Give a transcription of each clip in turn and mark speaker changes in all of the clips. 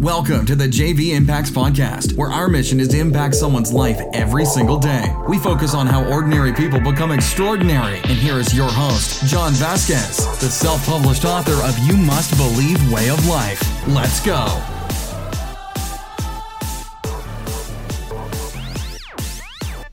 Speaker 1: Welcome to the JV Impacts Podcast, where our mission is to impact someone's life every single day. We focus on how ordinary people become extraordinary. And here is your host, John Vasquez, the self published author of You Must Believe Way of Life. Let's go.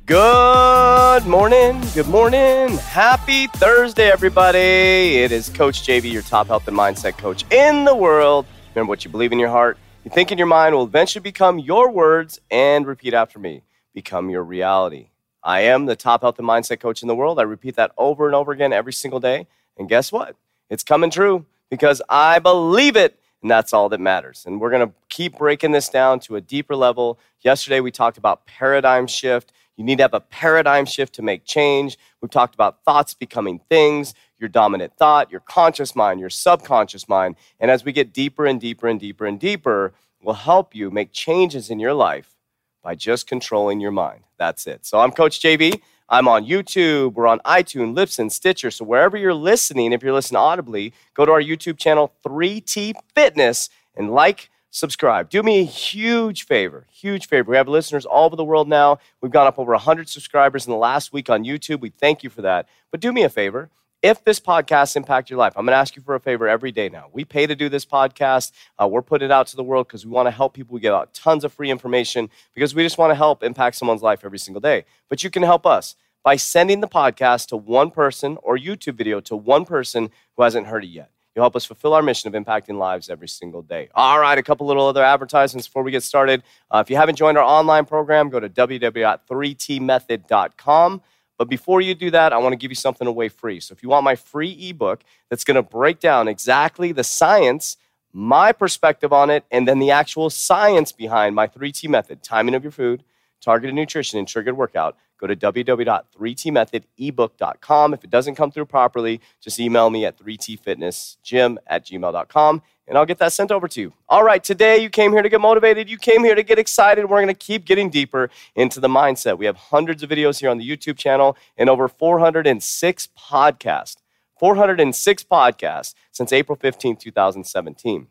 Speaker 2: Good morning. Good morning. Happy Thursday, everybody. It is Coach JV, your top health and mindset coach in the world. Remember what you believe in your heart you think in your mind will eventually become your words and repeat after me. Become your reality. I am the top health and mindset coach in the world. I repeat that over and over again every single day. And guess what? It's coming true because I believe it. And that's all that matters. And we're going to keep breaking this down to a deeper level. Yesterday, we talked about paradigm shift. You need to have a paradigm shift to make change. We've talked about thoughts becoming things your dominant thought, your conscious mind, your subconscious mind. And as we get deeper and deeper and deeper and deeper, we'll help you make changes in your life by just controlling your mind. That's it. So I'm Coach JV. I'm on YouTube, we're on iTunes, Libsyn, Stitcher. So wherever you're listening, if you're listening audibly, go to our YouTube channel, 3T Fitness, and like, subscribe. Do me a huge favor, huge favor. We have listeners all over the world now. We've gone up over 100 subscribers in the last week on YouTube. We thank you for that. But do me a favor if this podcast impact your life i'm going to ask you for a favor every day now we pay to do this podcast uh, we're putting it out to the world because we want to help people we give out tons of free information because we just want to help impact someone's life every single day but you can help us by sending the podcast to one person or youtube video to one person who hasn't heard it yet You'll help us fulfill our mission of impacting lives every single day. All right, a couple little other advertisements before we get started. Uh, if you haven't joined our online program, go to www.3tmethod.com. But before you do that, I want to give you something away free. So if you want my free ebook that's going to break down exactly the science, my perspective on it, and then the actual science behind my 3T method timing of your food, targeted nutrition, and triggered workout, go to www.3tmethodebook.com. If it doesn't come through properly, just email me at 3tfitnessgym at gmail.com and I'll get that sent over to you. All right, today you came here to get motivated. You came here to get excited. We're going to keep getting deeper into the mindset. We have hundreds of videos here on the YouTube channel and over 406 podcasts. 406 podcasts since April 15, 2017.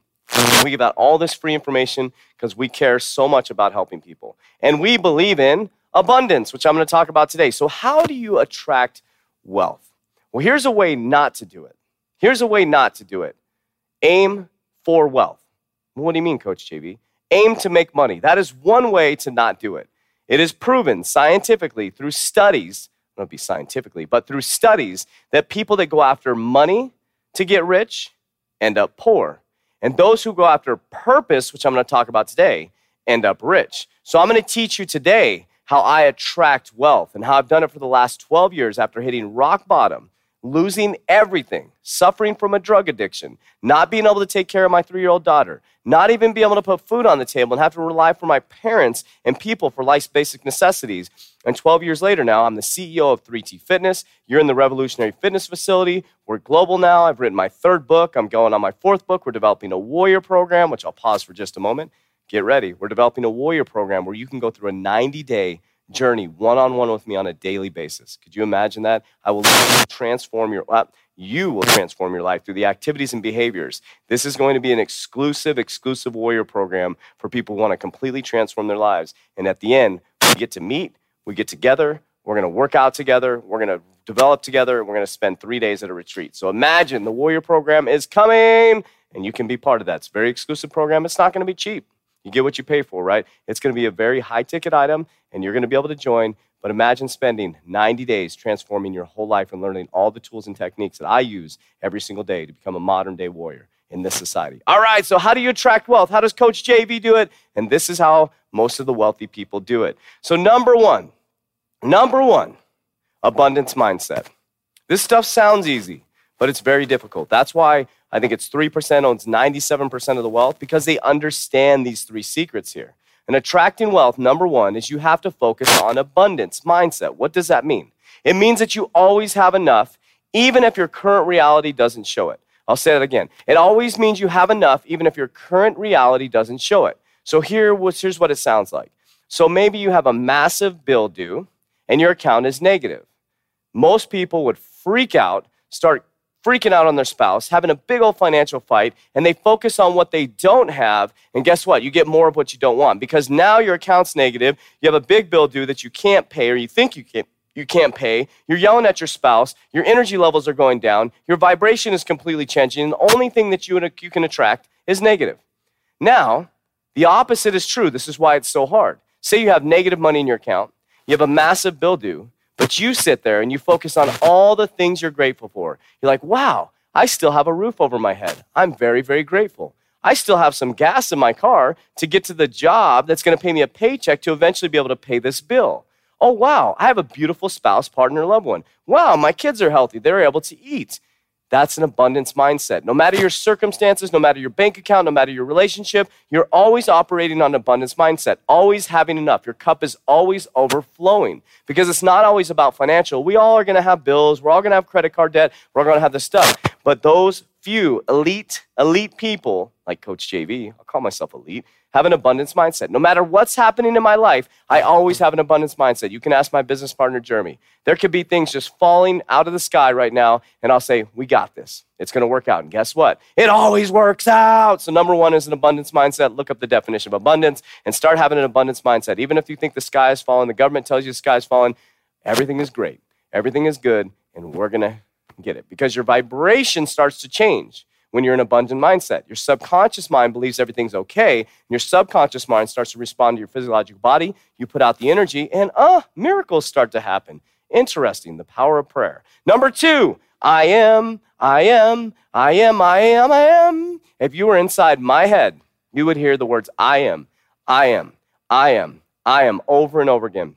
Speaker 2: We give out all this free information because we care so much about helping people. And we believe in abundance, which I'm going to talk about today. So, how do you attract wealth? Well, here's a way not to do it. Here's a way not to do it. Aim for wealth. What do you mean, Coach JV? Aim to make money. That is one way to not do it. It is proven scientifically through studies, not be scientifically, but through studies that people that go after money to get rich end up poor. And those who go after purpose, which I'm going to talk about today, end up rich. So I'm going to teach you today how I attract wealth and how I've done it for the last 12 years after hitting rock bottom losing everything, suffering from a drug addiction, not being able to take care of my three year old daughter, not even being able to put food on the table and have to rely for my parents and people for life's basic necessities. And 12 years later now, I'm the CEO of 3T Fitness. You're in the Revolutionary Fitness Facility. We're global now. I've written my third book. I'm going on my fourth book. We're developing a warrior program, which I'll pause for just a moment. Get ready. We're developing a warrior program where you can go through a 90 day journey one on one with me on a daily basis. Could you imagine that? I will transform your you will transform your life through the activities and behaviors. This is going to be an exclusive, exclusive warrior program for people who want to completely transform their lives. And at the end, we get to meet, we get together, we're going to work out together, we're going to develop together, we're going to spend three days at a retreat. So imagine the warrior program is coming, and you can be part of that. It's a very exclusive program. It's not going to be cheap. You get what you pay for, right? It's going to be a very high ticket item and you're going to be able to join. But imagine spending 90 days transforming your whole life and learning all the tools and techniques that I use every single day to become a modern day warrior in this society. All right, so how do you attract wealth? How does Coach JV do it? And this is how most of the wealthy people do it. So, number one, number one, abundance mindset. This stuff sounds easy, but it's very difficult. That's why I think it's 3% owns 97% of the wealth because they understand these three secrets here. And attracting wealth, number one, is you have to focus on abundance mindset. What does that mean? It means that you always have enough, even if your current reality doesn't show it. I'll say that again. It always means you have enough, even if your current reality doesn't show it. So here, here's what it sounds like. So maybe you have a massive bill due and your account is negative. Most people would freak out, start freaking out on their spouse, having a big old financial fight, and they focus on what they don't have. And guess what? You get more of what you don't want because now your account's negative. You have a big bill due that you can't pay or you think you can't. You can't pay. You're yelling at your spouse. Your energy levels are going down. Your vibration is completely changing. And the only thing that you, you can attract is negative. Now, the opposite is true. This is why it's so hard. Say you have negative money in your account, you have a massive bill due, but you sit there and you focus on all the things you're grateful for. You're like, wow, I still have a roof over my head. I'm very, very grateful. I still have some gas in my car to get to the job that's going to pay me a paycheck to eventually be able to pay this bill. Oh, wow, I have a beautiful spouse, partner, loved one. Wow, my kids are healthy. They're able to eat. That's an abundance mindset. No matter your circumstances, no matter your bank account, no matter your relationship, you're always operating on an abundance mindset, always having enough. Your cup is always overflowing because it's not always about financial. We all are going to have bills, we're all going to have credit card debt, we're all going to have this stuff. But those few elite, elite people, like Coach JV, I'll call myself elite, have an abundance mindset. No matter what's happening in my life, I always have an abundance mindset. You can ask my business partner, Jeremy. There could be things just falling out of the sky right now, and I'll say, We got this. It's going to work out. And guess what? It always works out. So, number one is an abundance mindset. Look up the definition of abundance and start having an abundance mindset. Even if you think the sky is falling, the government tells you the sky is falling, everything is great, everything is good, and we're going to get it because your vibration starts to change when you're in abundant mindset. Your subconscious mind believes everything's okay. And your subconscious mind starts to respond to your physiological body. You put out the energy, and ah, miracles start to happen. Interesting, the power of prayer. Number two, I am, I am, I am, I am, I am. If you were inside my head, you would hear the words I am, I am, I am, I am over and over again.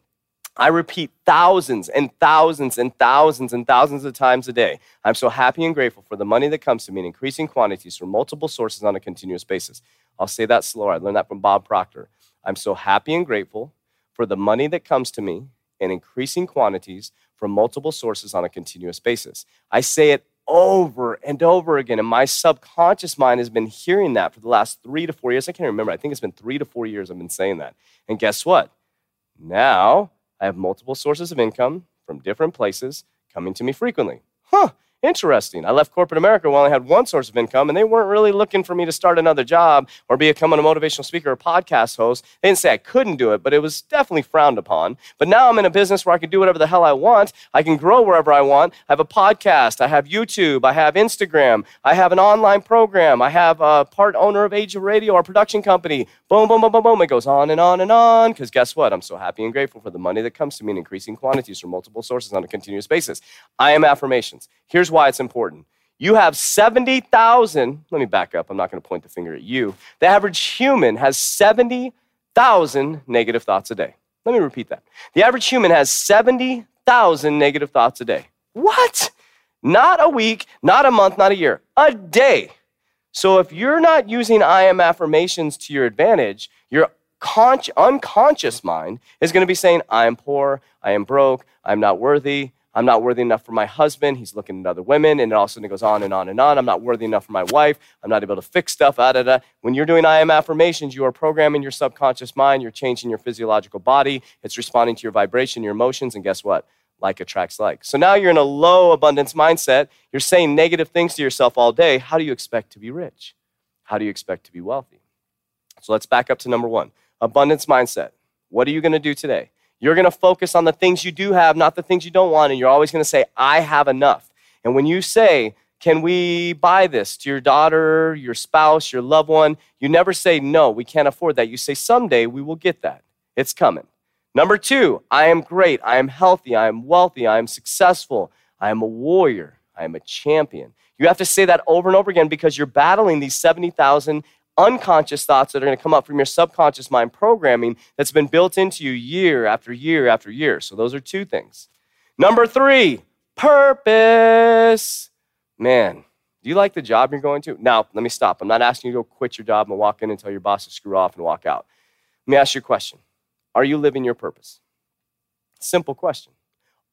Speaker 2: I repeat thousands and thousands and thousands and thousands of times a day. I'm so happy and grateful for the money that comes to me in increasing quantities from multiple sources on a continuous basis. I'll say that slower. I learned that from Bob Proctor. I'm so happy and grateful for the money that comes to me in increasing quantities from multiple sources on a continuous basis. I say it over and over again, and my subconscious mind has been hearing that for the last three to four years. I can't remember. I think it's been three to four years I've been saying that. And guess what? Now, I have multiple sources of income from different places coming to me frequently. Huh, Interesting. I left corporate America while I had one source of income, and they weren't really looking for me to start another job or become a motivational speaker or podcast host. They didn't say I couldn't do it, but it was definitely frowned upon. But now I'm in a business where I can do whatever the hell I want. I can grow wherever I want. I have a podcast. I have YouTube. I have Instagram. I have an online program. I have a part owner of Age of Radio, our production company. Boom, boom, boom, boom, boom. It goes on and on and on. Because guess what? I'm so happy and grateful for the money that comes to me in increasing quantities from multiple sources on a continuous basis. I am affirmations. Here's why it's important. You have 70,000, let me back up, I'm not going to point the finger at you. The average human has 70,000 negative thoughts a day. Let me repeat that. The average human has 70,000 negative thoughts a day. What? Not a week, not a month, not a year, a day. So if you're not using I am affirmations to your advantage, your con- unconscious mind is going to be saying, I am poor, I am broke, I'm not worthy, I'm not worthy enough for my husband. He's looking at other women. And all of a sudden it goes on and on and on. I'm not worthy enough for my wife. I'm not able to fix stuff. Da, da, da. When you're doing I am affirmations, you are programming your subconscious mind. You're changing your physiological body. It's responding to your vibration, your emotions. And guess what? Like attracts like. So now you're in a low abundance mindset. You're saying negative things to yourself all day. How do you expect to be rich? How do you expect to be wealthy? So let's back up to number one abundance mindset. What are you going to do today? You're going to focus on the things you do have, not the things you don't want. And you're always going to say, I have enough. And when you say, Can we buy this to your daughter, your spouse, your loved one? You never say, No, we can't afford that. You say, Someday we will get that. It's coming. Number two, I am great. I am healthy. I am wealthy. I am successful. I am a warrior. I am a champion. You have to say that over and over again because you're battling these 70,000 unconscious thoughts that are going to come up from your subconscious mind programming that's been built into you year after year after year. So, those are two things. Number three, purpose. Man, do you like the job you're going to? Now, let me stop. I'm not asking you to go quit your job and walk in and tell your boss to screw off and walk out. Let me ask you a question Are you living your purpose? Simple question.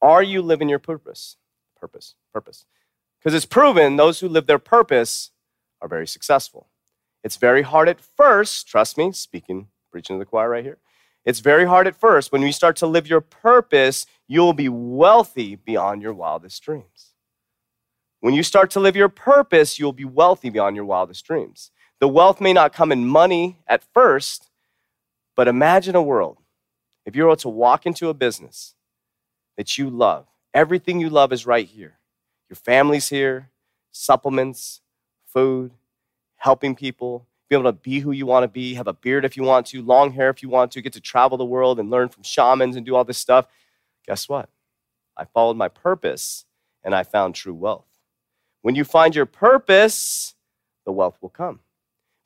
Speaker 2: Are you living your purpose? Purpose, purpose. Because it's proven those who live their purpose are very successful. It's very hard at first, trust me, speaking, preaching to the choir right here. It's very hard at first. When you start to live your purpose, you'll be wealthy beyond your wildest dreams. When you start to live your purpose, you'll be wealthy beyond your wildest dreams. The wealth may not come in money at first, but imagine a world if you were to walk into a business that you love. Everything you love is right here. Your family's here, supplements, food, helping people, be able to be who you want to be, have a beard if you want to, long hair if you want to, get to travel the world and learn from shamans and do all this stuff. Guess what? I followed my purpose and I found true wealth. When you find your purpose, the wealth will come.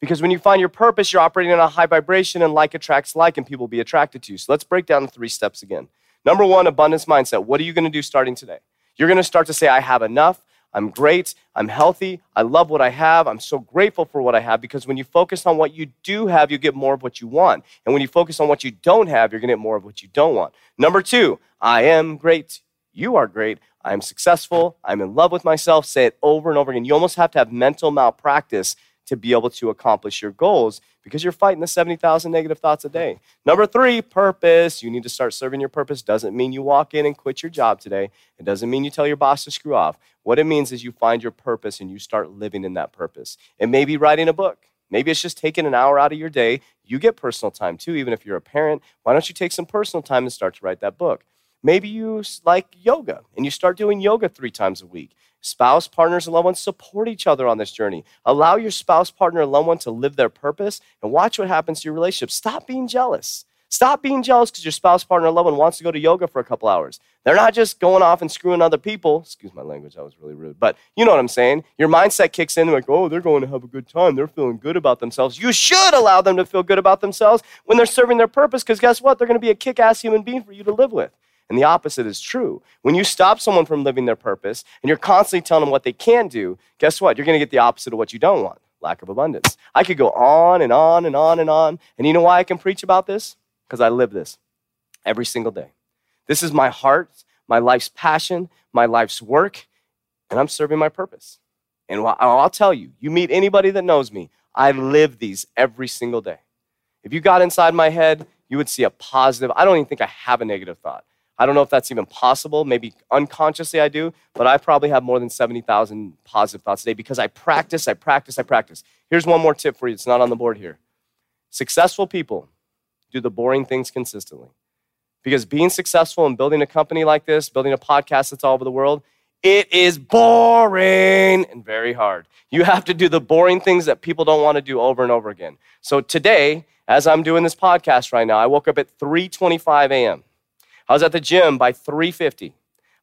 Speaker 2: Because when you find your purpose, you're operating in a high vibration and like attracts like, and people will be attracted to you. So let's break down the three steps again. Number one, abundance mindset. What are you going to do starting today? You're going to start to say, I have enough. I'm great. I'm healthy. I love what I have. I'm so grateful for what I have because when you focus on what you do have, you get more of what you want. And when you focus on what you don't have, you're going to get more of what you don't want. Number two, I am great. You are great. I'm successful. I'm in love with myself. Say it over and over again. You almost have to have mental malpractice to be able to accomplish your goals because you're fighting the 70,000 negative thoughts a day. Number three, purpose. You need to start serving your purpose. Doesn't mean you walk in and quit your job today. It doesn't mean you tell your boss to screw off. What it means is you find your purpose and you start living in that purpose. It may be writing a book. Maybe it's just taking an hour out of your day. You get personal time too, even if you're a parent. Why don't you take some personal time and start to write that book? Maybe you like yoga and you start doing yoga three times a week. Spouse, partners, and loved ones support each other on this journey. Allow your spouse, partner, and loved one to live their purpose and watch what happens to your relationship. Stop being jealous. Stop being jealous because your spouse, partner, or loved one wants to go to yoga for a couple hours. They're not just going off and screwing other people. Excuse my language, that was really rude. But you know what I'm saying. Your mindset kicks in, like, oh, they're going to have a good time. They're feeling good about themselves. You should allow them to feel good about themselves when they're serving their purpose because guess what? They're going to be a kick ass human being for you to live with. And the opposite is true. When you stop someone from living their purpose and you're constantly telling them what they can do, guess what? You're going to get the opposite of what you don't want lack of abundance. I could go on and on and on and on. And you know why I can preach about this? Because I live this every single day. This is my heart, my life's passion, my life's work, and I'm serving my purpose. And I'll tell you, you meet anybody that knows me, I live these every single day. If you got inside my head, you would see a positive. I don't even think I have a negative thought. I don't know if that's even possible. Maybe unconsciously I do, but I probably have more than 70,000 positive thoughts a day because I practice, I practice, I practice. Here's one more tip for you. It's not on the board here. Successful people do the boring things consistently. Because being successful and building a company like this, building a podcast that's all over the world, it is boring and very hard. You have to do the boring things that people don't want to do over and over again. So today, as I'm doing this podcast right now, I woke up at 3:25 a.m. I was at the gym by 3:50.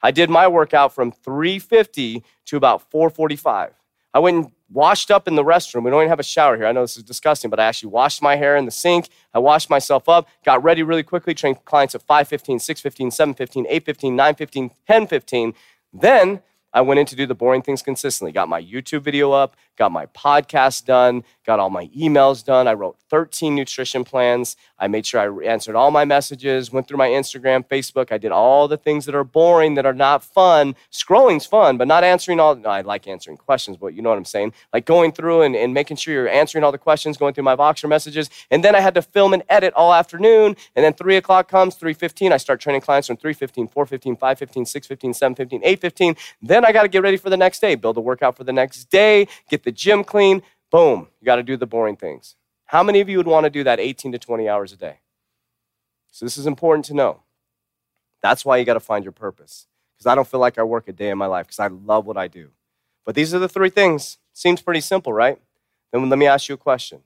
Speaker 2: I did my workout from 3:50 to about 4:45. I went and washed up in the restroom. We don't even have a shower here. I know this is disgusting, but I actually washed my hair in the sink. I washed myself up, got ready really quickly, trained clients at 5:15, 6:15, 7:15, 8:15, 9:15, 10:15. Then I went in to do the boring things consistently. Got my YouTube video up, got my podcast done, got all my emails done. I wrote 13 nutrition plans. I made sure I answered all my messages, went through my Instagram, Facebook. I did all the things that are boring, that are not fun. Scrolling's fun, but not answering all. No, I like answering questions, but you know what I'm saying? Like going through and, and making sure you're answering all the questions, going through my Voxer messages. And then I had to film and edit all afternoon. And then 3 o'clock comes, 3.15. I start training clients from 3.15, 4.15, 5.15, 6.15, 7.15, 8.15. Then I got to get ready for the next day, build a workout for the next day, get the gym clean. Boom, you got to do the boring things. How many of you would want to do that 18 to 20 hours a day? So, this is important to know. That's why you got to find your purpose. Because I don't feel like I work a day in my life because I love what I do. But these are the three things. Seems pretty simple, right? Then let me ask you a question.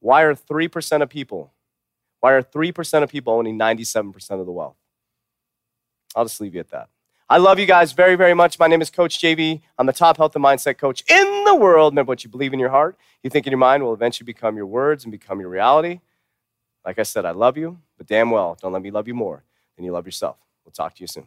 Speaker 2: Why are 3% of people, why are 3% of people owning 97% of the wealth? I'll just leave you at that. I love you guys very, very much. My name is Coach JV. I'm the top health and mindset coach in the world. Remember, what you believe in your heart, you think in your mind will eventually become your words and become your reality. Like I said, I love you, but damn well, don't let me love you more than you love yourself. We'll talk to you soon.